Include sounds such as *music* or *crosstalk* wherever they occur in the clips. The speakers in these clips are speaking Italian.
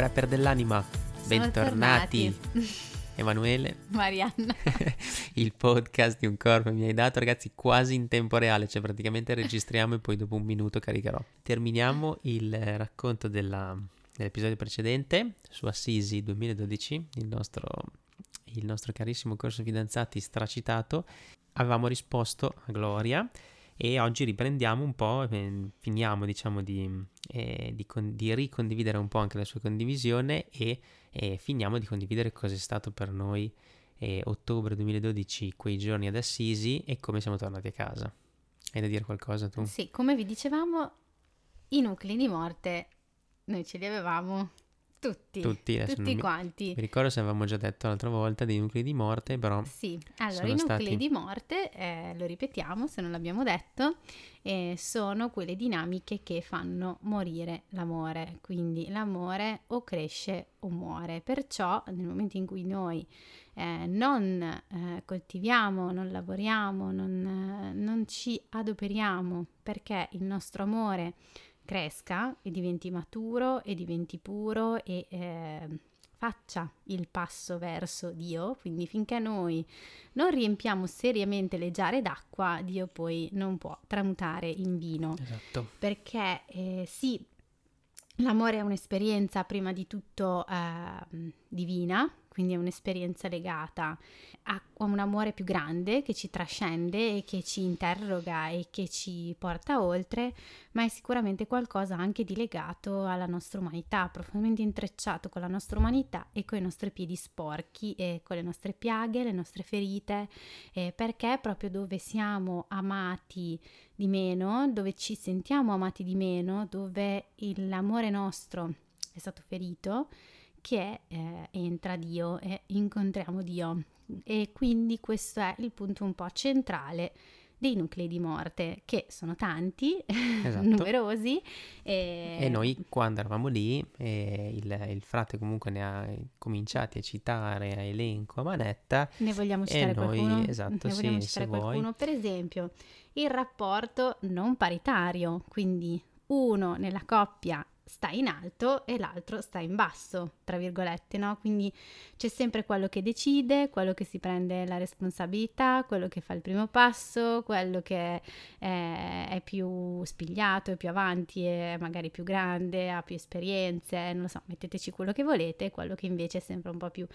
prepper dell'anima, bentornati. Emanuele, *laughs* Marianna. *laughs* il podcast di un corpo mi hai dato, ragazzi, quasi in tempo reale, cioè praticamente registriamo e poi dopo un minuto caricherò. Terminiamo il racconto della- dell'episodio precedente su Assisi 2012, il nostro, il nostro carissimo corso fidanzati stracitato. Avevamo risposto a Gloria e oggi riprendiamo un po', eh, finiamo diciamo di, eh, di con- di ricondividere un po' anche la sua condivisione e, e finiamo di condividere cosa è stato per noi eh, ottobre 2012, quei giorni ad Assisi e come siamo tornati a casa. Hai da dire qualcosa tu? Sì, come vi dicevamo, i nuclei di morte noi ce li avevamo tutti. Tutti, adesso tutti mi- quanti. Mi ricordo se avevamo già detto l'altra volta dei nuclei di morte, però Sì, allora i nuclei stati- di morte, eh, lo ripetiamo se non l'abbiamo detto, eh, sono quelle dinamiche che fanno morire l'amore, quindi l'amore o cresce o muore, perciò nel momento in cui noi eh, non eh, coltiviamo, non lavoriamo, non, eh, non ci adoperiamo perché il nostro amore cresca e diventi maturo e diventi puro e eh, faccia il passo verso Dio, quindi finché noi non riempiamo seriamente le giare d'acqua, Dio poi non può tramutare in vino, esatto. perché eh, sì, l'amore è un'esperienza prima di tutto eh, divina, quindi è un'esperienza legata a un amore più grande che ci trascende e che ci interroga e che ci porta oltre, ma è sicuramente qualcosa anche di legato alla nostra umanità, profondamente intrecciato con la nostra umanità e con i nostri piedi sporchi e con le nostre piaghe, le nostre ferite, eh, perché proprio dove siamo amati di meno, dove ci sentiamo amati di meno, dove l'amore nostro è stato ferito, che eh, entra Dio e incontriamo Dio. E quindi questo è il punto un po' centrale dei nuclei di morte, che sono tanti, Esatto. *laughs* numerosi. E, E noi quando eravamo lì, eh, il, il frate comunque ne ha cominciati a citare a elenco, a manetta, Ne vogliamo citare noi, qualcuno? esatto, ne sì, citare vuoi. qualcuno? Per esempio, il rapporto non paritario, quindi uno nella coppia sta in alto e l'altro sta in basso, tra virgolette, no? Quindi c'è sempre quello che decide, quello che si prende la responsabilità, quello che fa il primo passo, quello che eh, è più spigliato, è più avanti, è magari più grande, ha più esperienze, non lo so, metteteci quello che volete, quello che invece è sempre un po' più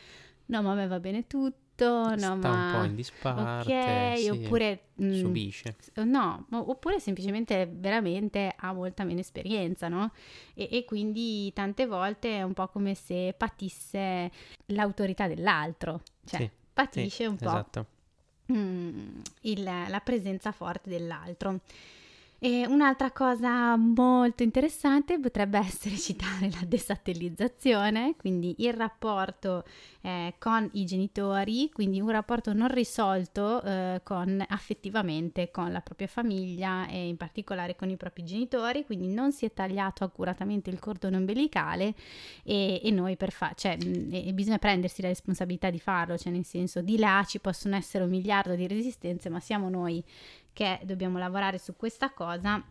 no, ma a me va bene tutto, no, sta ma un po' in disparte, ok, sì, oppure mm, subisce. No, oppure semplicemente veramente ha molta meno esperienza, no? E, e quindi tante volte è un po' come se patisse l'autorità dell'altro, cioè Sì, patisce Sì, un po' Esatto. mm, il- la presenza forte dell'altro. E un'altra cosa molto interessante potrebbe essere citare la desatellizzazione, quindi il rapporto eh, con i genitori, quindi un rapporto non risolto eh, con, affettivamente con la propria famiglia e in particolare con i propri genitori, quindi non si è tagliato accuratamente il cordone ombelicale e, e noi per fare, cioè e- e bisogna prendersi la responsabilità di farlo, cioè nel senso di là ci possono essere un miliardo di resistenze, ma siamo noi che dobbiamo lavorare su questa cosa.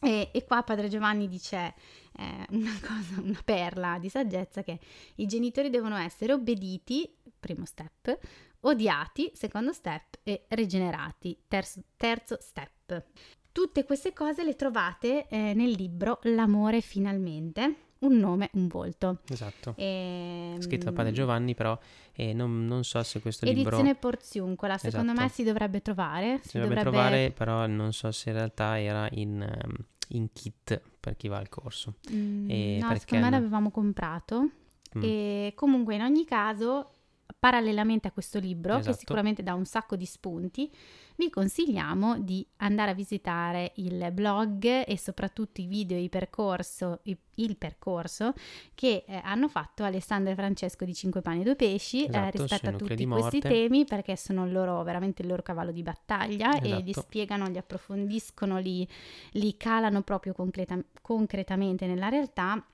E, e qua Padre Giovanni dice eh, una *laughs* cosa, una perla di saggezza che i genitori devono essere obbediti, primo step, odiati, secondo step, e rigenerati, terzo, terzo step. Tutte queste cose le trovate eh, nel libro L'amore finalmente, un nome, un volto. Esatto. Ehm, Scritto da padre Giovanni, però eh, non, non so se questo libro Edizione Porziuncola, secondo Esatto. me si dovrebbe trovare. Si si dovrebbe dovrebbe trovare, però non so se in realtà era in, ehm, in kit per chi va al corso. Mm, E no, perché secondo me l'avevamo comprato. Mm. E comunque in ogni caso parallelamente a questo libro, Esatto. che sicuramente dà un sacco di spunti, vi consigliamo di andare a visitare il blog e soprattutto i video e percorso, il percorso che eh, hanno fatto Alessandro e Francesco di Cinque Pani e Due Pesci eh, Esatto, rispetto sui a tutti questi temi perché sono loro, veramente il loro cavallo di battaglia e li Esatto. spiegano, li approfondiscono, li, li calano proprio concreta- concretamente nella realtà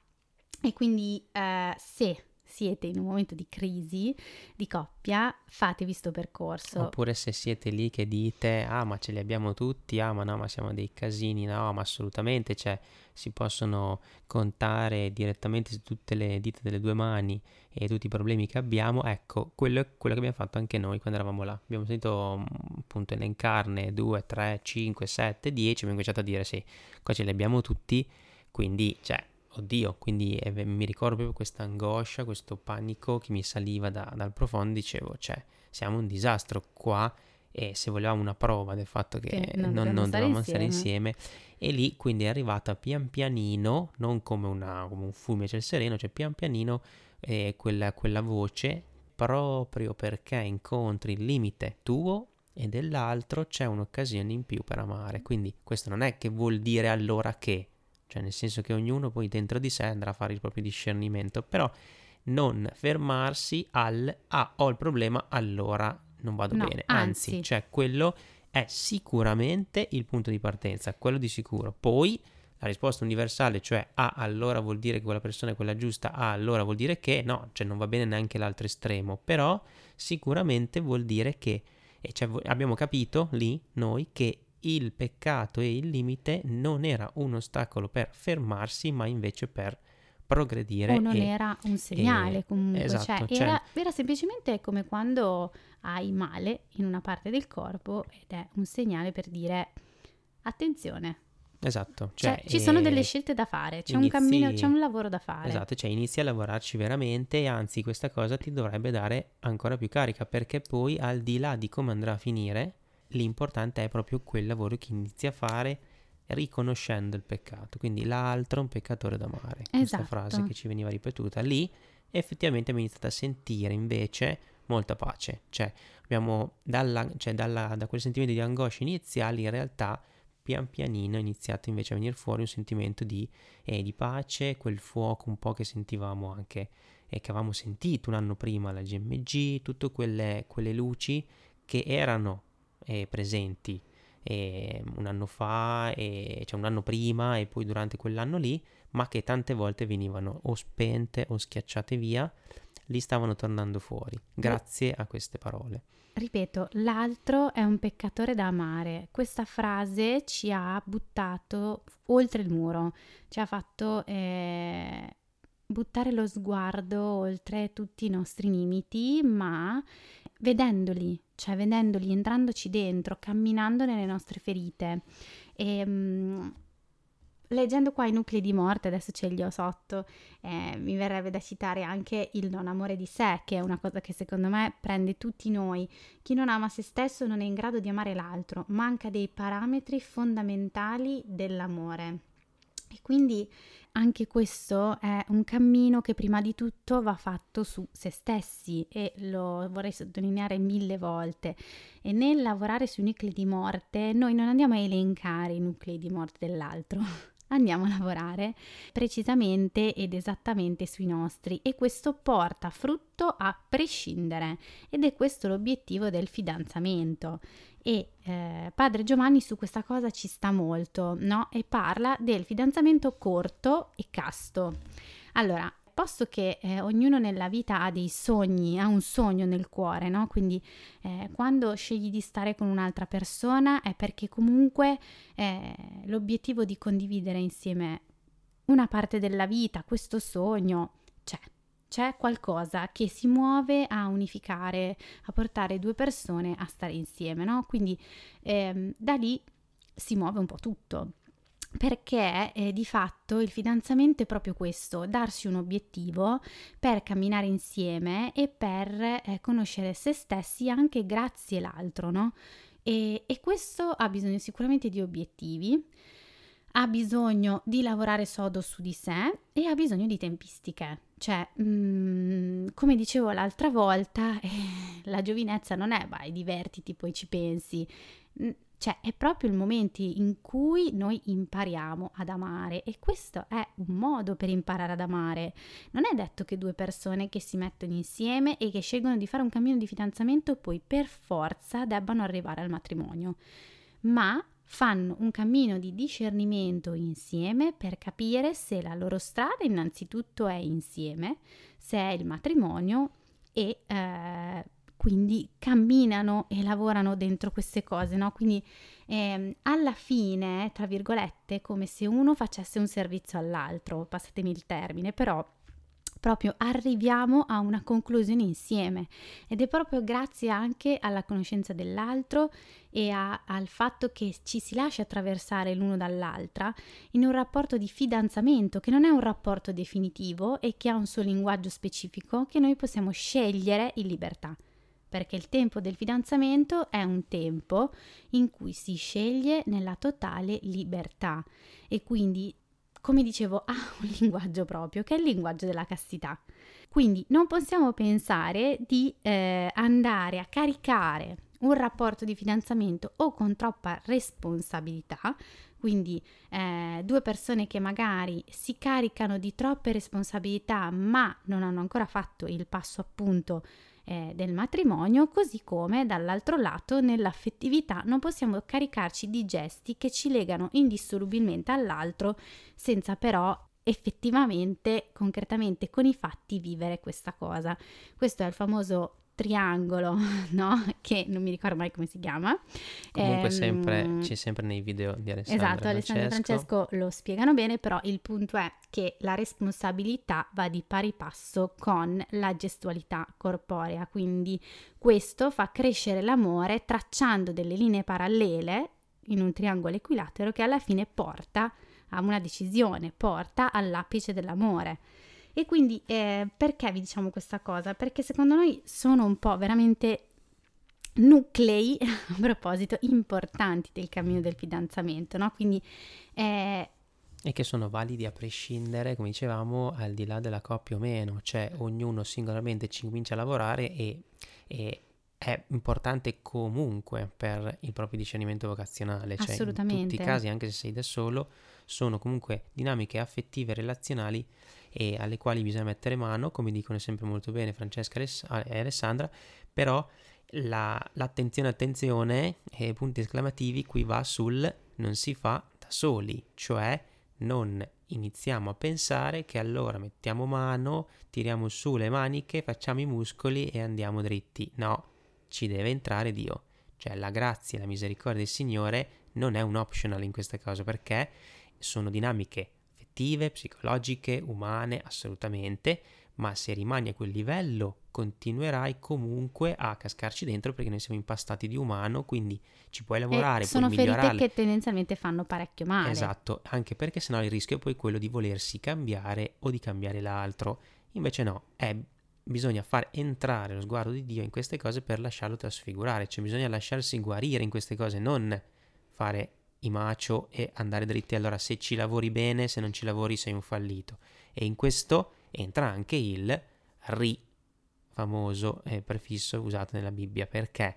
e quindi eh, se siete in un momento di crisi di coppia, fatevi sto percorso. Oppure se siete lì che dite, ah ma ce li abbiamo tutti, ah ma no ma siamo dei casini, no ma assolutamente, cioè si possono contare direttamente su tutte le dita delle due mani e tutti i problemi che abbiamo, ecco, quello è quello che abbiamo fatto anche noi quando eravamo là. Abbiamo sentito mm, appunto elencarne 2, 3, 5, 7, 10, abbiamo cominciato a dire sì, qua ce li abbiamo tutti, quindi cioè oddio, quindi eh, mi ricordo proprio questa angoscia, questo panico che mi saliva da- dal profondo, dicevo, cioè, siamo un disastro qua e se volevamo una prova del fatto che, Che non non, dobbiamo non stare dovevamo stare insieme. e lì quindi è arrivata pian pianino, non come, una, come un fulmine c'è il sereno, cioè pian pianino eh, quella, quella voce, proprio perché incontri il limite tuo e dell'altro c'è un'occasione in più per amare, quindi questo non è che vuol dire allora che, cioè nel senso che ognuno poi dentro di sé andrà a fare il proprio discernimento, però non fermarsi al ah ho il problema allora non vado No, bene, anzi, anzi. cioè quello è sicuramente il punto di partenza, quello di sicuro. Poi la risposta universale, cioè ah allora vuol dire che quella persona è quella giusta, ah allora vuol dire che no, cioè non va bene neanche l'altro estremo, però sicuramente vuol dire che e cioè, abbiamo capito lì noi che il peccato e il limite non era un ostacolo per fermarsi, ma invece per progredire o non e era un segnale comunque, esatto, cioè, cioè- era, era semplicemente come quando hai male in una parte del corpo ed è un segnale per dire attenzione, esatto, cioè, cioè, ci sono eh, delle scelte da fare, c'è un inizi- cammino, c'è un lavoro da fare. Esatto, cioè inizi a lavorarci veramente e anzi questa cosa ti dovrebbe dare ancora più carica perché poi al di là di come andrà a finire, l'importante è proprio quel lavoro che inizi a fare riconoscendo il peccato. Quindi l'altro è un peccatore d'amare. Questa Esatto. frase che ci veniva ripetuta lì, effettivamente abbiamo iniziato a sentire invece molta pace. Cioè, abbiamo dalla, cioè dalla- da quel sentimento di angoscia iniziali in realtà pian pianino è iniziato invece a venire fuori un sentimento di e di pace, quel fuoco un po' che sentivamo anche e che avevamo sentito un anno prima alla GMG, tutte quelle, quelle luci che erano eh, presenti eh, un anno fa, e, cioè un anno prima e poi durante quell'anno lì, ma che tante volte venivano o spente o schiacciate via, lì stavano tornando fuori, grazie a queste parole. Ripeto, l'altro è un peccatore da amare. Questa frase ci ha buttato oltre il muro, ci ha fatto eh, buttare lo sguardo oltre tutti i nostri limiti, ma vedendoli, cioè vedendoli, entrandoci dentro, camminando nelle nostre ferite. E, mm, leggendo qua i nuclei di morte, adesso ce li ho sotto, eh, mi verrebbe da citare anche il non amore di sé, che è una cosa che secondo me prende tutti noi. Chi non ama se stesso non è in grado di amare l'altro, manca dei parametri fondamentali dell'amore. E quindi anche questo è un cammino che prima di tutto va fatto su se stessi e lo vorrei sottolineare mille volte. E nel lavorare sui nuclei di morte noi non andiamo a elencare i nuclei di morte dell'altro, *laughs* andiamo a lavorare precisamente ed esattamente sui nostri e questo porta frutto a prescindere ed è questo l'obiettivo del fidanzamento e eh, padre Giovanni su questa cosa ci sta molto, no? E parla del fidanzamento corto e casto. Allora, posto che eh, ognuno nella vita ha dei sogni, ha un sogno nel cuore, no? Quindi eh, quando scegli di stare con un'altra persona è perché comunque eh, l'obiettivo di condividere insieme una parte della vita, questo sogno, c'è. C'è qualcosa che si muove a unificare, a portare due persone a stare insieme, no? Quindi ehm, da lì si muove un po' tutto perché eh, di fatto il fidanzamento è proprio questo, darsi un obiettivo per camminare insieme e per eh, conoscere se stessi anche grazie all'altro, no? E, e questo ha bisogno sicuramente di obiettivi, ha bisogno di lavorare sodo su di sé e ha bisogno di tempistiche. Cioè, mm, come dicevo l'altra volta, *laughs* eh, la giovinezza non è vai, divertiti, poi ci pensi. Mm, cioè, è proprio il momento in cui noi impariamo ad amare e questo è un modo per imparare ad amare. Non è detto che due persone che si mettono insieme e che scelgono di fare un cammino di fidanzamento poi per forza debbano arrivare al matrimonio, ma fanno un cammino di discernimento insieme per capire se la loro strada innanzitutto è insieme, se è il matrimonio e eh, quindi camminano e lavorano dentro queste cose, no? Quindi eh, alla fine, tra virgolette, come se uno facesse un servizio all'altro, passatemi il termine, però proprio arriviamo a una conclusione insieme. Ed è proprio grazie anche alla conoscenza dell'altro e a, al fatto che ci si lascia attraversare l'uno dall'altra in un rapporto di fidanzamento che non è un rapporto definitivo e che ha un suo linguaggio specifico che noi possiamo scegliere in libertà. Perché il tempo del fidanzamento è un tempo in cui si sceglie nella totale libertà. E quindi, come dicevo, ha *laughs* un linguaggio proprio, che è il linguaggio della castità. Quindi non possiamo pensare di eh, andare a caricare un rapporto di fidanzamento o con troppa responsabilità, quindi eh, due persone che magari si caricano di troppe responsabilità ma non hanno ancora fatto il passo appunto eh, del matrimonio, così come dall'altro lato nell'affettività non possiamo caricarci di gesti che ci legano indissolubilmente all'altro senza però effettivamente, concretamente con i fatti vivere questa cosa. Questo è il famoso triangolo, *laughs* no? Che non mi ricordo mai come si chiama. Comunque ehm, sempre, c'è sempre nei video di Alessandro Esatto, Alessandro e Francesco lo spiegano bene, però il punto è che la responsabilità va di pari passo con la gestualità corporea, quindi questo fa crescere l'amore tracciando delle linee parallele in un triangolo equilatero che alla fine porta a una decisione, porta all'apice dell'amore. E quindi eh, perché vi diciamo questa cosa? Perché secondo noi sono un po' veramente nuclei, *laughs* a proposito, importanti del cammino del fidanzamento, no? Quindi eh, e che sono validi a prescindere, come dicevamo, al di là della coppia o meno, cioè ognuno singolarmente ci comincia a lavorare e, e è importante comunque per il proprio discernimento vocazionale, cioè in tutti i casi, anche se sei da solo, sono comunque dinamiche affettive e relazionali e alle quali bisogna mettere mano, come dicono sempre molto bene Francesca e Alessandra, però la, l'attenzione, attenzione e punti esclamativi qui va sul non si fa da soli, cioè non iniziamo a pensare che allora mettiamo mano, tiriamo su le maniche, facciamo i muscoli e andiamo dritti. No, ci deve entrare Dio. Cioè la grazia e la misericordia del Signore non è un optional in queste cose perché sono dinamiche affettive, psicologiche, umane, assolutamente, ma se rimani a quel livello continuerai comunque a cascarci dentro perché noi siamo impastati di umano, quindi ci puoi lavorare, e sono puoi ferite che tendenzialmente fanno parecchio male. Esatto, anche perché sennò il rischio è poi quello di volersi cambiare o di cambiare l'altro. Invece no, è, bisogna far entrare lo sguardo di Dio in queste cose per lasciarlo trasfigurare, cioè bisogna lasciarsi guarire in queste cose, non fare macio e andare dritti. Allora, se ci lavori bene, se non ci lavori, sei un fallito. E in questo entra anche il ri, famoso eh, prefisso usato nella Bibbia. Perché?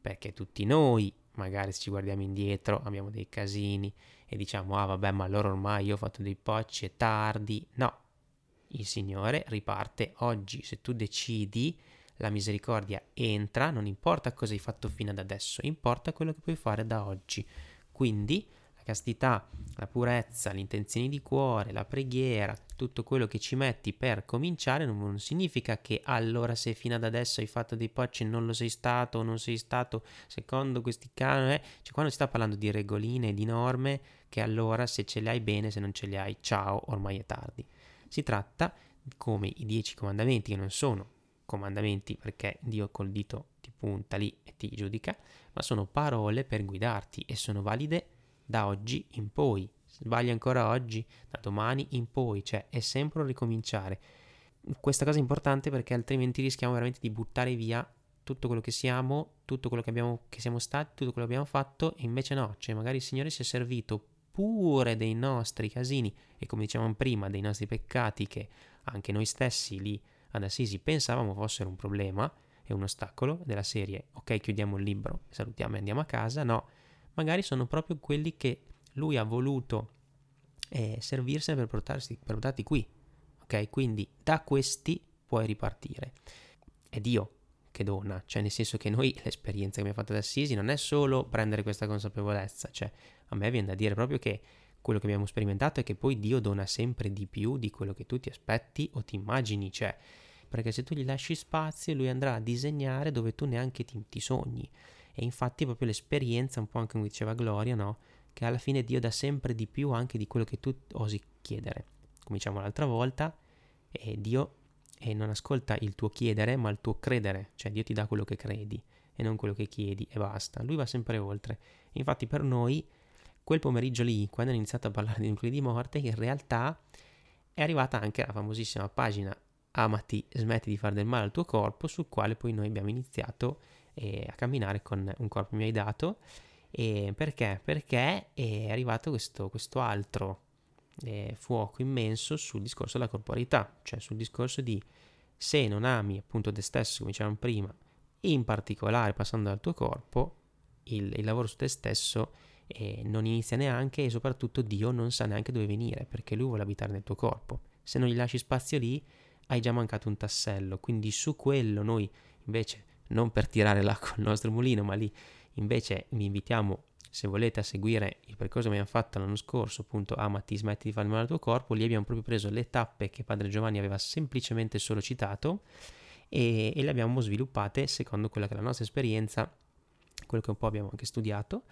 Perché tutti noi, magari se ci guardiamo indietro, abbiamo dei casini e diciamo, ah vabbè, ma allora ormai io ho fatto dei pocci, è tardi. No, il Signore riparte oggi. Se tu decidi, la misericordia entra, non importa cosa hai fatto fino ad adesso, importa quello che puoi fare da oggi. Quindi la castità, la purezza, le intenzioni di cuore, la preghiera, tutto quello che ci metti per cominciare non, non significa che allora se fino ad adesso hai fatto dei pocci non lo sei stato o non sei stato secondo questi canoni, eh? cioè quando si sta parlando di regoline di norme che allora se ce le hai bene, se non ce le hai, ciao, ormai è tardi. Si tratta come i dieci comandamenti che non sono comandamenti perché Dio col dito punta lì e ti giudica, ma sono parole per guidarti e sono valide da oggi in poi. Sbagli ancora oggi, da domani in poi, cioè è sempre un ricominciare. Questa cosa è importante perché altrimenti rischiamo veramente di buttare via tutto quello che siamo, tutto quello che, abbiamo, che siamo stati, tutto quello che abbiamo fatto, e invece no, cioè magari il Signore si è servito pure dei nostri casini e come dicevamo prima dei nostri peccati che anche noi stessi lì ad Assisi pensavamo fossero un problema e un ostacolo della serie ok chiudiamo il libro, salutiamo e andiamo a casa, no, magari sono proprio quelli che lui ha voluto eh, servirsene per, portarsi, per portarti qui, ok? Quindi da questi puoi ripartire. È Dio che dona, cioè nel senso che noi *laughs* l'esperienza che abbiamo fatto ad Assisi non è solo prendere questa consapevolezza, cioè a me viene da dire proprio che quello che abbiamo sperimentato è che poi Dio dona sempre di più di quello che tu ti aspetti o ti immagini, cioè perché se tu gli lasci spazio lui andrà a disegnare dove tu neanche ti, ti sogni e infatti proprio l'esperienza, un po' anche come diceva Gloria, no? che alla fine Dio dà sempre di più anche di quello che tu osi chiedere. Come diciamo l'altra volta, eh, Dio eh, non ascolta il tuo chiedere, ma il tuo credere, cioè Dio ti dà quello che credi e non quello che chiedi e basta. Lui va sempre oltre. Infatti per noi quel pomeriggio lì, quando hanno iniziato a parlare di nuclei di morte, in realtà è arrivata anche la famosissima pagina Amati, smetti di fare del male al tuo corpo, sul quale poi noi abbiamo iniziato eh, a camminare con un corpo mi hai dato. E perché? Perché è arrivato questo, questo altro eh, fuoco immenso sul discorso della corporità, cioè sul discorso di se non ami appunto te stesso, come dicevamo prima, in particolare passando dal tuo corpo, il, il lavoro su te stesso e non inizia neanche e soprattutto Dio non sa neanche dove venire perché lui vuole abitare nel tuo corpo. Se non gli lasci spazio lì hai già mancato un tassello, quindi su quello noi invece non per tirare l'acqua al nostro mulino, ma lì invece vi invitiamo se volete a seguire il percorso che abbiamo fatto l'anno scorso, appunto amati, smetti di fare male al tuo corpo, lì abbiamo proprio preso le tappe che padre Giovanni aveva semplicemente solo citato e, e le abbiamo sviluppate secondo quella che è la nostra esperienza, quello che un po' abbiamo anche studiato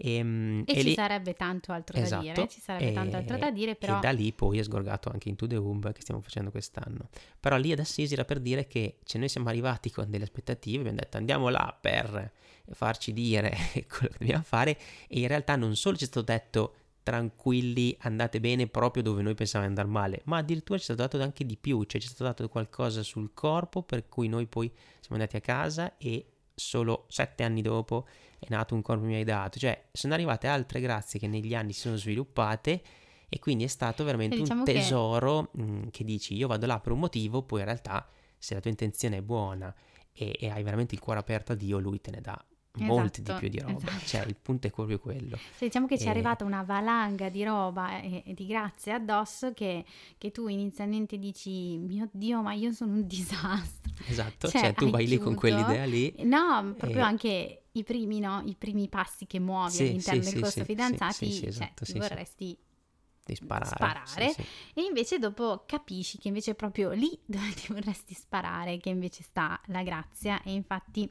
e, ehm, e, e ci lì... sarebbe tanto altro esatto, da dire, ci sarebbe e, tanto altro da dire, però... E da lì poi è sgorgato anche Into the Womb che stiamo facendo quest'anno. Però lì ad Assisi era per dire che cioè, noi siamo arrivati con delle aspettative, abbiamo detto andiamo là per farci dire *laughs* quello che dobbiamo fare e in realtà non solo ci è stato detto tranquilli, andate bene proprio dove noi pensavamo di andare male, ma addirittura ci è stato dato anche di più, cioè ci è stato dato qualcosa sul corpo per cui noi poi siamo andati a casa e solo sette anni dopo è nato un corpo mi hai dato, cioè sono arrivate altre grazie che negli anni si sono sviluppate e quindi è stato veramente diciamo un tesoro che... Mh, che... dici io vado là per un motivo, poi in realtà se la tua intenzione è buona e, e hai veramente il cuore aperto a Dio, lui te ne dà esatto, molti di più di roba, esatto. cioè il punto è proprio quello. Se diciamo che e... ci è arrivata una valanga di roba e, e di grazie addosso che, che, tu inizialmente dici, mio Dio, ma io sono un disastro. Esatto, cioè, cioè tu vai chiuso. lì con quell'idea lì. No, proprio e... anche i primi, no, i primi passi che muovi sì, all'interno sì, del corso sì, fidanzati, sì, esatto, cioè, vorresti sparare. sparare. E invece dopo capisci che invece è proprio lì *laughs* dove ti vorresti sparare, che invece sta la grazia. E infatti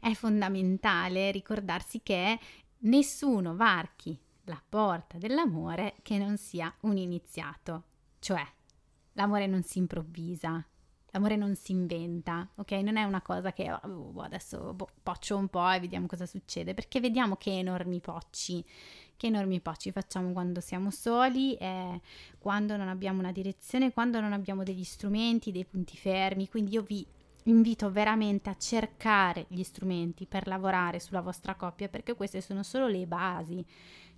è fondamentale ricordarsi che nessuno varchi la porta dell'amore che non sia un iniziato, cioè l'amore non si improvvisa, l'amore non si inventa, ok? Non è una cosa che oh, adesso poccio un po' e vediamo cosa succede, perché vediamo che enormi pocci, che enormi pocci facciamo quando siamo soli, eh, quando non abbiamo una direzione, quando non abbiamo degli strumenti, dei punti fermi, quindi io vi invito veramente a cercare gli strumenti per lavorare sulla vostra coppia perché queste sono solo le basi.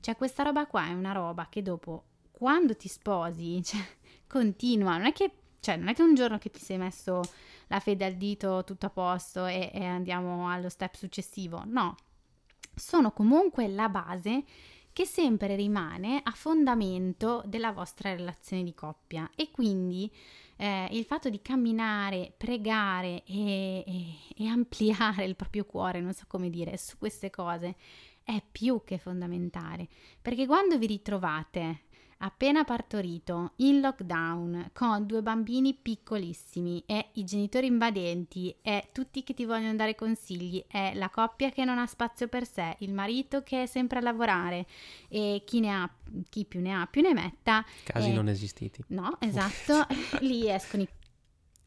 Cioè questa roba qua è una roba che dopo quando ti sposi, *laughs* cioè, continua, non è che cioè non è che un giorno che ti sei messo la fede al dito tutto a posto e, e andiamo allo step successivo, no. Sono comunque la base che sempre rimane a fondamento della vostra relazione di coppia e quindi eh, il fatto di camminare, pregare e, e, e ampliare il proprio cuore, non so come dire, su queste cose è più che fondamentale perché quando vi ritrovate appena partorito, in lockdown, con due bambini piccolissimi e i genitori invadenti e tutti che ti vogliono dare consigli, e la coppia che non ha spazio per sé, il marito che è sempre a lavorare e chi ne ha, chi più ne ha più ne metta. Casi e... non esistiti. No, *laughs* esatto, *laughs* lì escono i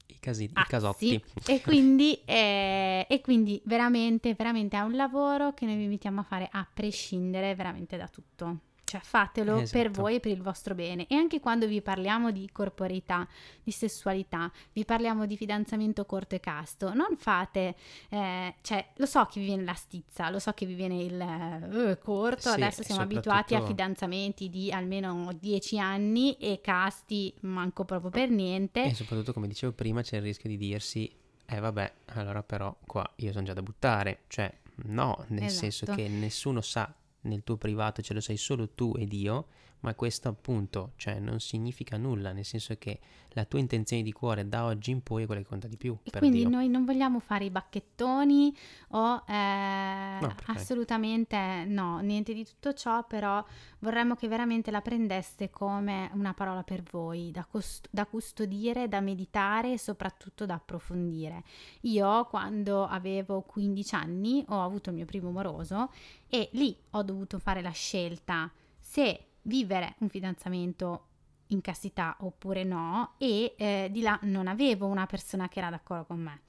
i, casi, i casotti. E quindi, eh, e quindi veramente, veramente è un lavoro che noi vi invitiamo a fare a prescindere veramente da tutto. Cioè fatelo Esatto. per voi e per il vostro bene. E anche quando vi parliamo di corporeità, di sessualità, vi parliamo di fidanzamento corto e casto, non fate, eh, cioè lo so che vi viene la stizza, lo so che vi viene il eh, corto, Sì, adesso siamo abituati a soprattutto- fidanzamenti di almeno 10 anni e casti manco proprio per niente. E soprattutto, come dicevo prima, c'è il rischio di dirsi, eh vabbè, allora però qua io sono già da buttare. Cioè, no, nel senso Esatto. che nessuno sa nel tuo privato, ce lo sai solo tu ed io, ma questo appunto, cioè, non significa nulla, nel senso che la tua intenzione di cuore da oggi in poi è quella che conta di più, E quindi Dio. noi non vogliamo fare i bacchettoni o eh, No, assolutamente no, niente di tutto ciò, però vorremmo che veramente la prendeste come una parola per voi, da, cust- da custodire, da meditare e soprattutto da approfondire. Io quando avevo 15 anni ho avuto il mio primo moroso e lì ho dovuto fare la scelta se vivere un fidanzamento in castità oppure no e eh, di là non avevo una persona che era d'accordo con me.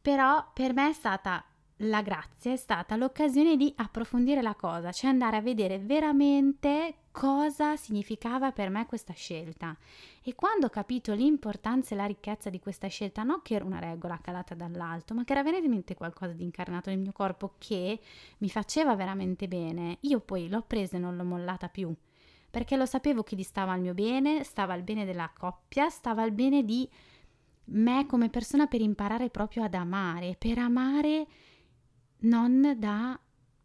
Però per me è stata la grazia, è stata l'occasione di approfondire la cosa, cioè andare a vedere veramente cosa significava per me questa scelta. E quando ho capito l'importanza e la ricchezza di questa scelta, non che era una regola calata dall'alto, ma che era veramente qualcosa di incarnato nel mio corpo che mi faceva veramente bene, io poi l'ho presa e non l'ho mollata più perché lo sapevo che gli stava al mio bene, stava al bene della coppia, stava al bene di me come persona per imparare proprio ad amare, per amare non da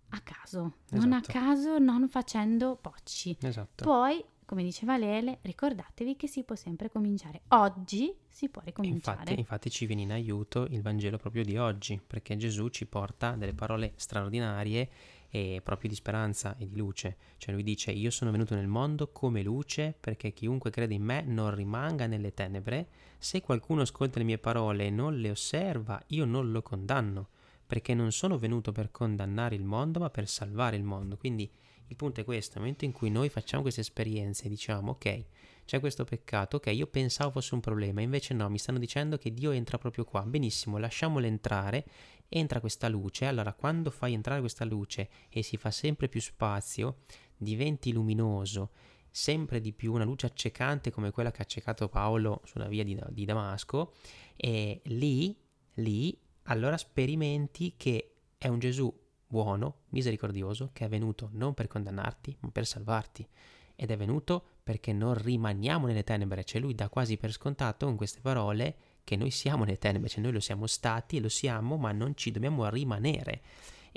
a caso, non a Esatto. caso, non facendo bocci. Esatto. Poi, come diceva Lele, ricordatevi che si può sempre cominciare. Oggi si può ricominciare. Infatti, infatti ci viene in aiuto il Vangelo proprio di oggi, perché Gesù ci porta delle parole straordinarie e proprio di speranza e di luce. Cioè lui dice io sono venuto nel mondo come luce perché chiunque crede in me non rimanga nelle tenebre. Se qualcuno ascolta le mie parole e non le osserva, io non lo condanno, perché non sono venuto per condannare il mondo ma per salvare il mondo. Quindi il punto è questo, nel momento in cui noi facciamo queste esperienze e diciamo ok, c'è questo peccato, ok, io pensavo fosse un problema, invece no, mi stanno dicendo che Dio entra proprio qua, benissimo, lasciamolo entrare, entra questa luce, allora quando fai entrare questa luce e si fa sempre più spazio, diventi luminoso, sempre di più, una luce accecante come quella che ha accecato Paolo sulla via di, di Damasco, e lì, lì, allora sperimenti che è un Gesù buono, misericordioso, che è venuto non per condannarti, ma per salvarti. Ed è venuto perché non rimaniamo nelle tenebre, cioè lui dà quasi per scontato con queste parole che noi siamo nelle tenebre, cioè noi lo siamo stati e lo siamo, ma non ci dobbiamo rimanere.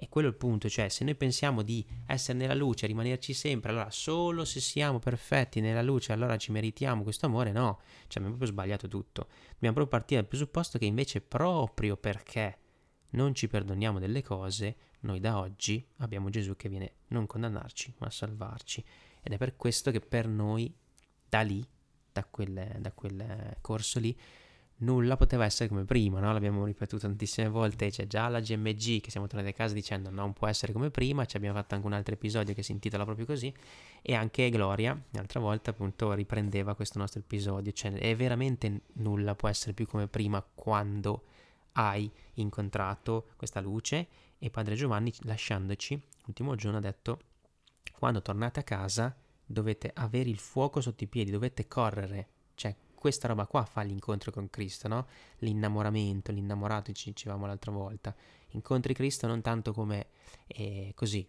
E quello è il punto, cioè se noi pensiamo di essere nella luce, rimanerci sempre, allora solo se siamo perfetti nella luce, allora ci meritiamo questo amore, no, cioè abbiamo proprio sbagliato tutto. Dobbiamo proprio partire dal presupposto che invece proprio perché non ci perdoniamo delle cose, noi da oggi abbiamo Gesù che viene non condannarci, ma salvarci. Ed è per questo che per noi, da lì, da quel, da quel corso lì, nulla poteva essere come prima, no? L'abbiamo ripetuto tantissime volte, c'è già la GMG che siamo tornati a casa dicendo non può essere come prima, ci abbiamo fatto anche un altro episodio che si intitola proprio così e anche Gloria, l'altra volta appunto riprendeva questo nostro episodio, cioè è veramente nulla può essere più come prima quando hai incontrato questa luce e Padre Giovanni lasciandoci l'ultimo giorno ha detto quando tornate a casa dovete avere il fuoco sotto i piedi, dovete correre, cioè questa roba qua fa l'incontro con Cristo, no? L'innamoramento, l'innamorato ci dicevamo l'altra volta. Incontri Cristo non tanto come eh, così,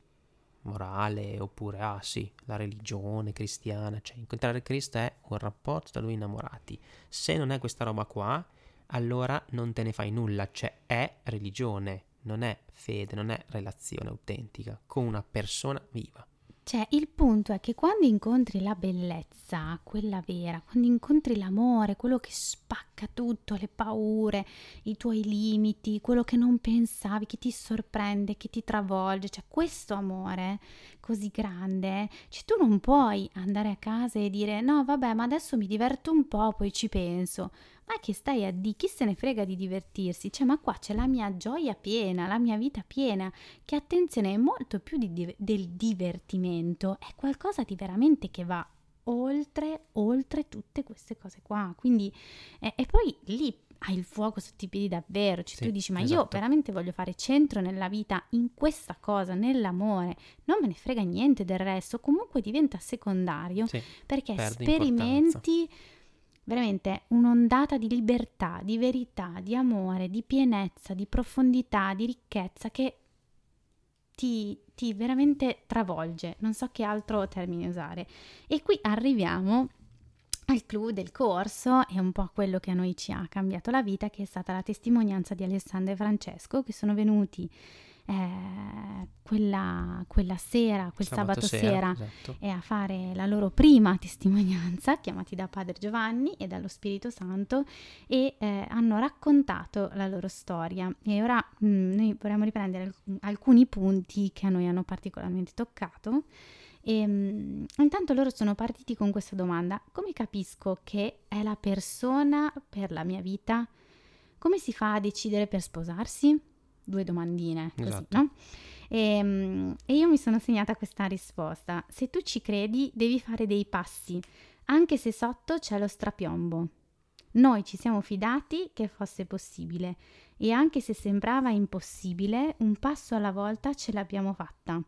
morale, oppure, ah sì, la religione cristiana, cioè incontrare Cristo è un rapporto tra due innamorati. Se non è questa roba qua, allora non te ne fai nulla, cioè è religione, non è fede, non è relazione autentica con una persona viva. Cioè, il punto è che quando incontri la bellezza, quella vera, quando incontri l'amore, quello che spacca tutto, le paure, i tuoi limiti, quello che non pensavi, che ti sorprende, che ti travolge, cioè questo amore così grande, cioè tu non puoi andare a casa e dire no, vabbè, ma adesso mi diverto un po', poi ci penso. Ma che stai a di chi se ne frega di divertirsi? Cioè, ma qua c'è la mia gioia piena, la mia vita piena, che attenzione è molto più di del divertimento, è qualcosa di veramente che va oltre, oltre tutte queste cose qua. Quindi, eh, e poi lì hai il fuoco sotto i piedi davvero, cioè Sì, tu dici ma io esatto. veramente voglio fare centro nella vita in questa cosa, nell'amore, non me ne frega niente del resto, comunque diventa secondario Sì, perché sperimenti veramente un'ondata di libertà, di verità, di amore, di pienezza, di profondità, di ricchezza che ti, ti veramente travolge. Non so che altro termine usare. E qui arriviamo al clou del corso e un po' a quello che a noi ci ha cambiato la vita, che è stata la testimonianza di Alessandro e Francesco, che sono venuti eh, quella, quella sera, quel sabato, sera, esatto. e a fare la loro prima testimonianza, *laughs* chiamati da Padre Giovanni e dallo Spirito Santo, e eh, hanno raccontato la loro storia. E ora mh, noi vorremmo riprendere alc- alcuni punti che a noi hanno particolarmente toccato. E, mh, intanto loro sono partiti con questa domanda: come capisco che è la persona per la mia vita? Come si fa a decidere per sposarsi? Due domandine, così, Esatto. no? E, mm, e io mi sono segnata questa risposta. Se tu ci credi, devi fare dei passi, anche se sotto c'è lo strapiombo. Noi ci siamo fidati che fosse possibile e anche se sembrava impossibile, un passo alla volta ce l'abbiamo fatta.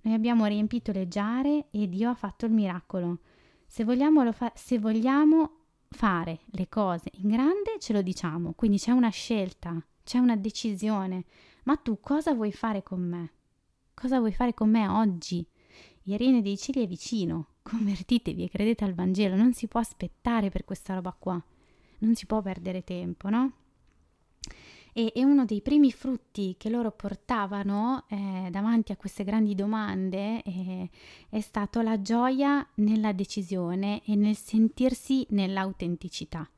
Noi abbiamo riempito le giare e Dio ha fatto il miracolo. Se vogliamo, fa- se vogliamo fare le cose in grande, ce lo diciamo. Quindi c'è una scelta, c'è una decisione. Ma tu cosa vuoi fare con me? Cosa vuoi fare con me oggi? Il regno dei cieli è vicino. *laughs* Convertitevi e credete al Vangelo. Non si può aspettare per questa roba qua. Non si può perdere tempo, no? E, e uno dei primi frutti che loro portavano eh, davanti a queste grandi domande eh, è stato la gioia nella decisione e nel sentirsi nell'autenticità.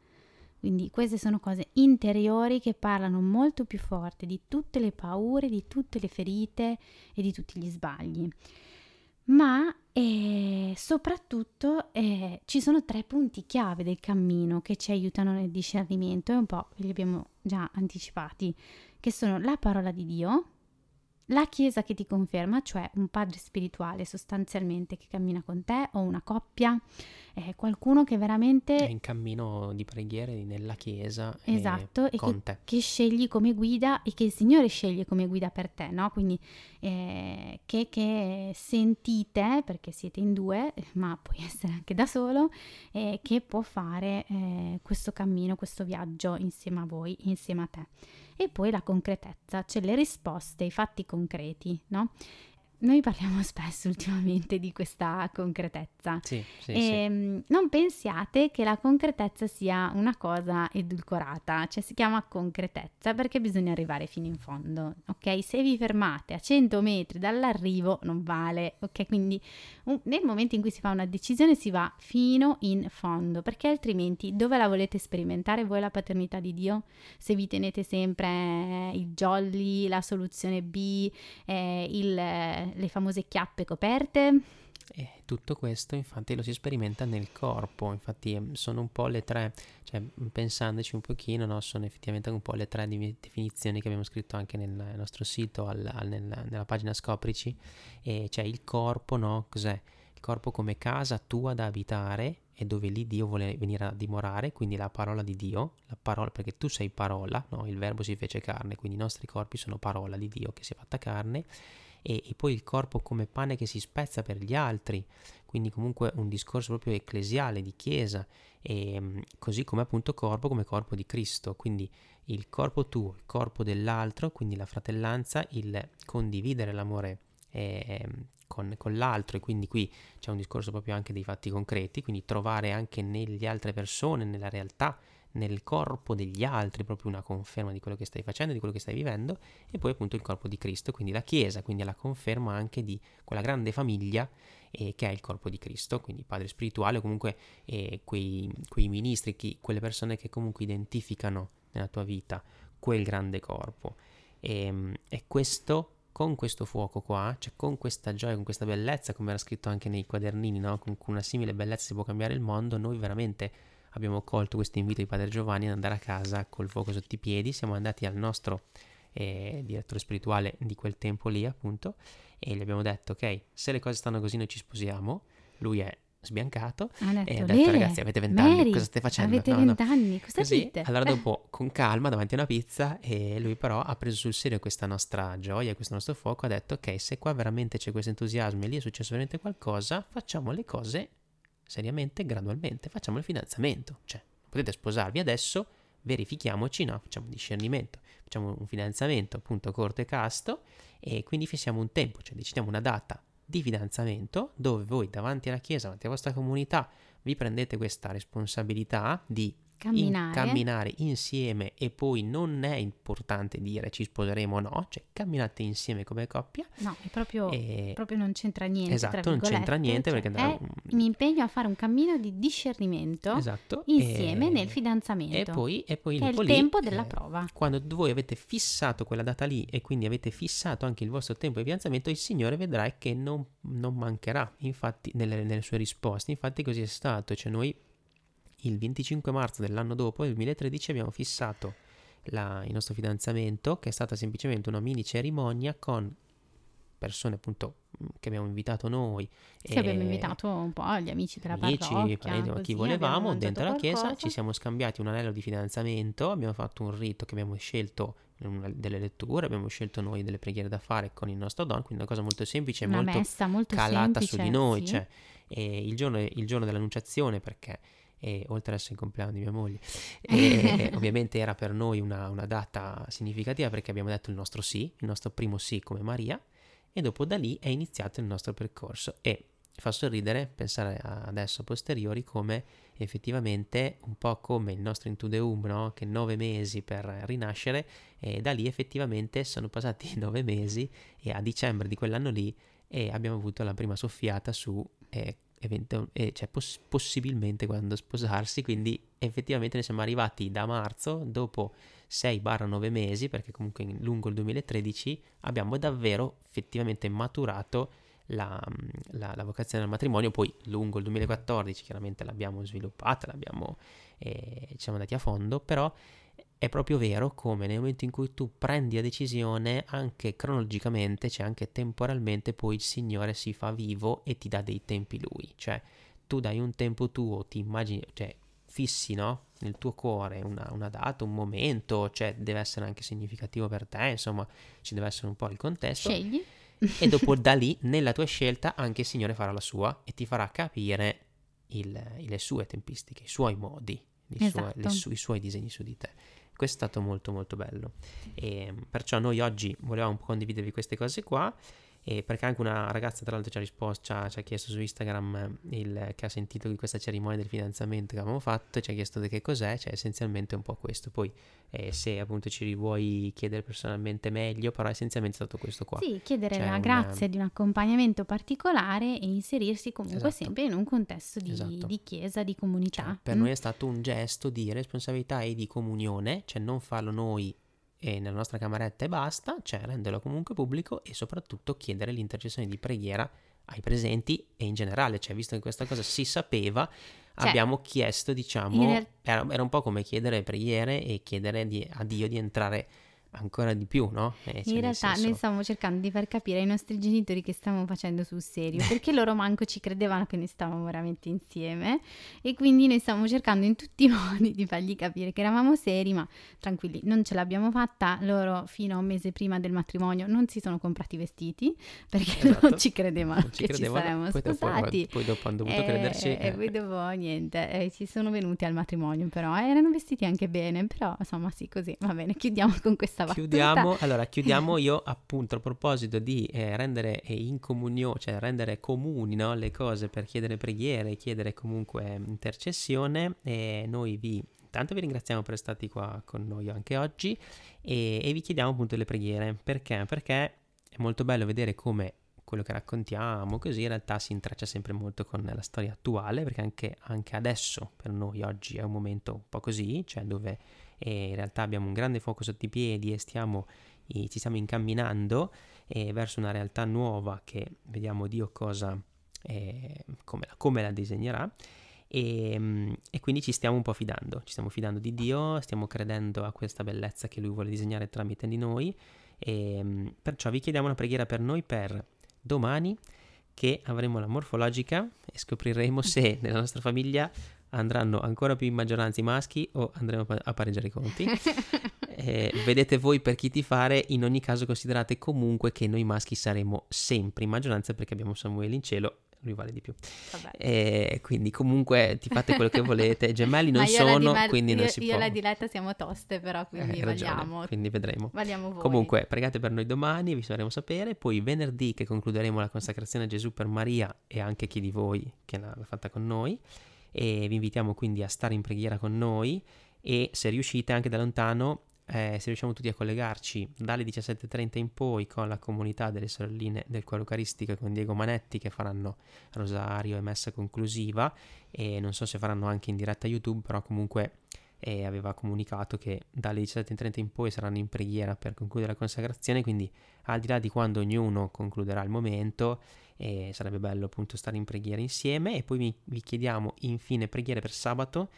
Quindi queste sono cose interiori che parlano molto più forte di tutte le paure, di tutte le ferite e di tutti gli sbagli. Ma eh, soprattutto eh, ci sono tre punti chiave del cammino che ci aiutano nel discernimento e un po' li abbiamo già anticipati, che sono la parola di Dio, la Chiesa che ti conferma, cioè un padre spirituale sostanzialmente che cammina con te o una coppia, eh, qualcuno che veramente È in cammino di preghiere nella chiesa e Esatto, e con che, te. che scegli come guida e che il Signore sceglie come guida per te, no? Quindi eh, che, che sentite, perché siete in due, ma puoi *laughs* essere anche da solo, eh, che può fare eh, questo cammino, questo viaggio insieme a voi, insieme a te. E poi la concretezza, cioè le risposte, i fatti concreti, no? Noi parliamo *laughs* spesso ultimamente di questa concretezza. Sì, sì, sì. Ehm, Non pensiate che la concretezza sia una cosa edulcorata, cioè si chiama concretezza perché bisogna arrivare fino in fondo, ok? Se vi fermate a 100 metri dall'arrivo non vale, ok? Quindi un- nel momento in cui si fa una decisione si va fino in fondo, perché altrimenti dove la volete sperimentare voi la paternità di Dio? Se vi tenete sempre il jolly, la soluzione B, eh, il- le famose chiappe coperte, E tutto questo infatti lo si sperimenta nel corpo, infatti ehm, sono un po' le tre, cioè pensandoci un pochino, no, sono effettivamente un po' le tre definizioni che abbiamo scritto anche nel nostro sito, al- al- nel- nella pagina Scoprici, e c'è il corpo, no, cos'è? Il corpo come casa tua da abitare e dove lì Dio vuole venire a dimorare, quindi la parola di Dio, la parola, perché tu sei parola, no? il verbo si fece carne, quindi i nostri corpi sono parola di Dio che si è fatta carne, e, e poi il corpo come pane che si spezza per gli altri, quindi comunque un discorso proprio ecclesiale di chiesa, e, mm, così come appunto corpo come corpo di Cristo, quindi il corpo tuo, il corpo dell'altro, quindi la fratellanza, il condividere l'amore ehm, con, con l'altro. E quindi qui c'è un discorso proprio anche dei fatti concreti, quindi trovare anche nelle altre persone, nella realtà, nel corpo degli altri proprio una conferma di quello che stai facendo, di quello che stai vivendo e poi appunto il corpo di Cristo, quindi la Chiesa, quindi la conferma anche di quella grande famiglia eh, che è il corpo di Cristo, quindi padre spirituale o comunque eh, quei, quei ministri, chi- quelle persone che comunque identificano nella tua vita quel grande corpo. E, e questo, con questo fuoco qua, cioè con questa gioia, con questa bellezza, come era scritto anche nei quadernini, no? con una simile bellezza si può cambiare il mondo, noi veramente abbiamo colto questo invito di Padre Giovanni ad andare a casa col fuoco sotto i piedi, siamo andati al nostro eh, direttore spirituale di quel tempo lì appunto e gli abbiamo detto ok se le cose stanno così noi ci sposiamo lui è sbiancato Ha detto, e ha detto "Lele, ragazzi avete vent'anni, cosa state facendo? Avete No, no. vent'anni, cosa Così, dite? allora *laughs* dopo con calma davanti a una pizza e lui però ha preso sul serio questa nostra gioia, questo nostro fuoco, ha detto ok se qua veramente c'è questo entusiasmo e lì è successo veramente qualcosa, facciamo le cose seriamente, gradualmente, facciamo il fidanzamento, cioè potete sposarvi adesso, verifichiamoci, no, facciamo un discernimento, facciamo un fidanzamento appunto corto e casto e quindi fissiamo un tempo, cioè decidiamo una data di fidanzamento dove voi davanti alla chiesa, davanti alla vostra comunità vi prendete questa responsabilità di Camminare. in- camminare insieme e poi non è importante dire ci sposeremo o no, cioè camminate insieme come coppia No, è proprio, e proprio non c'entra niente. esatto, non c'entra niente cioè perché è mi impegno a fare un cammino di discernimento esatto, insieme e- nel fidanzamento. e poi, e poi che è il lì, tempo della eh, prova. quando voi avete fissato quella data lì e quindi avete fissato anche il vostro tempo di fidanzamento, il Signore vedrà che non, non mancherà infatti nelle, nelle sue risposte. Infatti così è stato, cioè noi il 25 marzo dell'anno dopo, il 2013, abbiamo fissato la- il nostro fidanzamento, che è stata semplicemente una mini cerimonia con persone appunto mh, che abbiamo invitato noi. Sì, abbiamo invitato un po' gli amici della amici, parrocchia, parenti, così, chi volevamo dentro la chiesa, qualcosa. ci siamo scambiati un anello di fidanzamento, abbiamo fatto un rito che abbiamo scelto delle letture, abbiamo scelto noi delle preghiere da fare con il nostro don, quindi una cosa molto semplice e Una molto messa molto calata semplice, su di noi, sì. cioè e il, giorno, il giorno dell'annunciazione perché eh, oltre ad essere il compleanno di mia moglie, *laughs* eh, ovviamente era per noi una, una data significativa perché abbiamo detto il nostro sì, il nostro primo sì come Maria e dopo da lì è iniziato il nostro percorso e fa sorridere pensare adesso a posteriori come effettivamente un po' come il nostro Into the Womb, no? che nove mesi per rinascere e da lì effettivamente sono passati *laughs* nove mesi e a dicembre di quell'anno lì e abbiamo avuto la prima soffiata su eh, evento- eh, cioè poss- possibilmente quando sposarsi quindi effettivamente ne siamo arrivati da marzo dopo 6-9 mesi perché comunque lungo il 2013 abbiamo davvero effettivamente maturato la, la- la vocazione al matrimonio. Poi lungo il 2014 chiaramente l'abbiamo sviluppata l'abbiamo eh, ci siamo andati a fondo però è proprio vero come nel momento in cui tu prendi la decisione, anche cronologicamente, cioè anche temporalmente, poi il Signore si fa vivo e ti dà dei tempi Lui. Cioè, tu dai un tempo tuo, ti immagini, cioè, fissi, no? Nel tuo cuore una, una data, un momento, cioè, deve essere anche significativo per te, insomma, ci deve essere un po' il contesto. Scegli. E dopo *laughs* da lì, nella tua scelta, anche il Signore farà la sua e ti farà capire il- le sue tempistiche, i suoi modi, i, suoi, Esatto. le su- i suoi disegni su di te. Questo è stato molto molto bello. E perciò noi oggi volevamo condividervi queste cose qua. E perché anche una ragazza tra l'altro ci ha risposto, ci ha, ci ha chiesto su Instagram il, che ha sentito di questa cerimonia del fidanzamento che avevamo fatto e ci ha chiesto di che cos'è, cioè essenzialmente un po' questo. Poi eh, se appunto ci vuoi chiedere personalmente meglio, però essenzialmente è stato questo qua. Sì, chiedere C'è la un- grazia di un accompagnamento particolare e inserirsi comunque Esatto. sempre in un contesto di, Esatto. di chiesa, di comunità. Cioè, per Mm? noi è stato un gesto di responsabilità e di comunione, cioè non farlo noi e nella nostra cameretta e basta, cioè renderlo comunque pubblico e soprattutto chiedere l'intercessione di preghiera ai presenti e in generale, cioè visto che questa cosa si sapeva, Cioè, abbiamo chiesto, diciamo, era, era un po' come chiedere preghiere e chiedere di- a Dio di entrare ancora di più, no? Eh, cioè, In realtà senso- noi stavamo cercando di far capire ai nostri genitori che stavamo facendo sul serio, perché loro manco ci credevano che noi stavamo veramente insieme e quindi noi stavamo cercando in tutti i *laughs* modi di fargli capire che eravamo seri, ma tranquilli, non ce l'abbiamo fatta. Loro fino a un mese prima del matrimonio non si sono comprati i vestiti perché *laughs* Esatto. non ci credevano non ci che credevano, ci saremmo poi dopo- sposati. poi dopo hanno dovuto E- crederci. E eh. poi dopo niente, eh, ci sono venuti al matrimonio, però eh, erano vestiti anche bene, però insomma sì, così, va bene, chiudiamo con questa battuta. Chiudiamo, allora chiudiamo io appunto a proposito di eh, rendere eh, in comunione, cioè rendere comuni no, le cose per chiedere preghiere, chiedere comunque eh, intercessione e noi vi intanto vi ringraziamo per essere stati qua con noi anche oggi e, e vi chiediamo appunto le preghiere perché? Perché è molto bello vedere come quello che raccontiamo così in realtà si intreccia sempre molto con la storia attuale perché anche, anche adesso per noi oggi è un momento un po' così, cioè dove e in realtà abbiamo un grande fuoco sotto i piedi e stiamo, e ci stiamo incamminando eh, verso una realtà nuova che vediamo Dio cosa, eh, come, la, come la disegnerà. E, mm, e quindi ci stiamo un po' fidando, ci stiamo fidando di Dio, stiamo credendo a questa bellezza che Lui vuole disegnare tramite di noi. E mm, perciò vi chiediamo una preghiera per noi per domani che avremo la morfologica e scopriremo se nella nostra famiglia andranno ancora più in maggioranza i maschi o andremo a pareggiare i conti. *laughs* eh, vedete voi per chi ti fare, in ogni caso considerate comunque che noi maschi saremo sempre in maggioranza perché abbiamo Samuele in cielo lui vale di più. E quindi comunque ti fate quello che volete. Gemelli *laughs* non sono, Diletta, quindi non io, si io può. Io e la Diletta siamo toste, però quindi eh, valiamo. quindi vedremo. Valiamo voi. Comunque, pregate per noi domani, vi faremo sapere. Poi venerdì che concluderemo la consacrazione a Gesù per Maria e anche chi di voi che l'ha fatta con noi. E vi invitiamo quindi a stare in preghiera con noi e se riuscite anche da lontano eh, se riusciamo tutti a collegarci dalle 17.30 in poi con la comunità delle sorelline del cuore eucaristico con Diego Manetti che faranno rosario e messa conclusiva e non so se faranno anche in diretta YouTube però comunque eh, aveva comunicato che dalle 17.30 in poi saranno in preghiera per concludere la consacrazione quindi al di là di quando ognuno concluderà il momento eh, sarebbe bello appunto stare in preghiera insieme e poi vi, vi chiediamo infine preghiere per sabato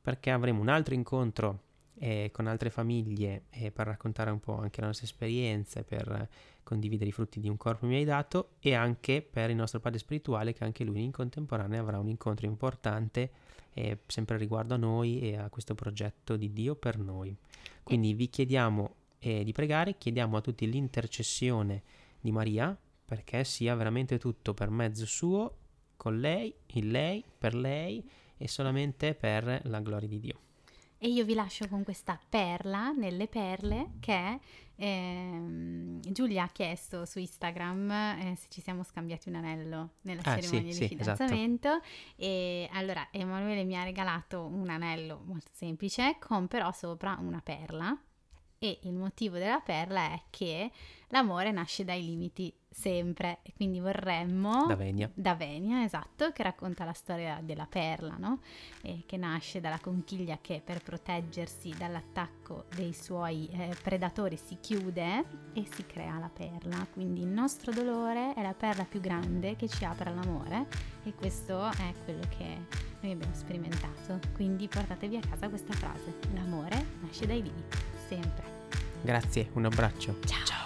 perché avremo un altro incontro eh, con altre famiglie eh, per raccontare un po' anche le nostre esperienze, per condividere i frutti di un corpo mi hai dato e anche per il nostro padre spirituale che anche lui in contemporanea avrà un incontro importante eh, sempre riguardo a noi e a questo progetto di Dio per noi. Quindi vi chiediamo eh, di pregare, chiediamo a tutti l'intercessione di Maria perché sia veramente tutto per mezzo suo, con lei, in lei, per lei e solamente per la gloria di Dio. E io vi lascio con questa perla nelle perle che ehm, Giulia ha chiesto su Instagram eh, se ci siamo scambiati un anello nella ah, cerimonia sì, di sì, esatto. fidanzamento. Esatto. E allora Emanuele mi ha regalato un anello molto semplice con però sopra una perla. E il motivo della perla è che l'amore nasce dai limiti sempre e quindi vorremmo da Venia. da Venia esatto che racconta la storia della perla no? e che nasce dalla conchiglia che per proteggersi dall'attacco dei suoi eh, predatori si chiude e si crea la perla quindi il nostro dolore è la perla più grande che ci apre all'amore e questo è quello che noi abbiamo sperimentato quindi portatevi a casa questa frase l'amore nasce dai limiti sempre grazie un abbraccio ciao, ciao.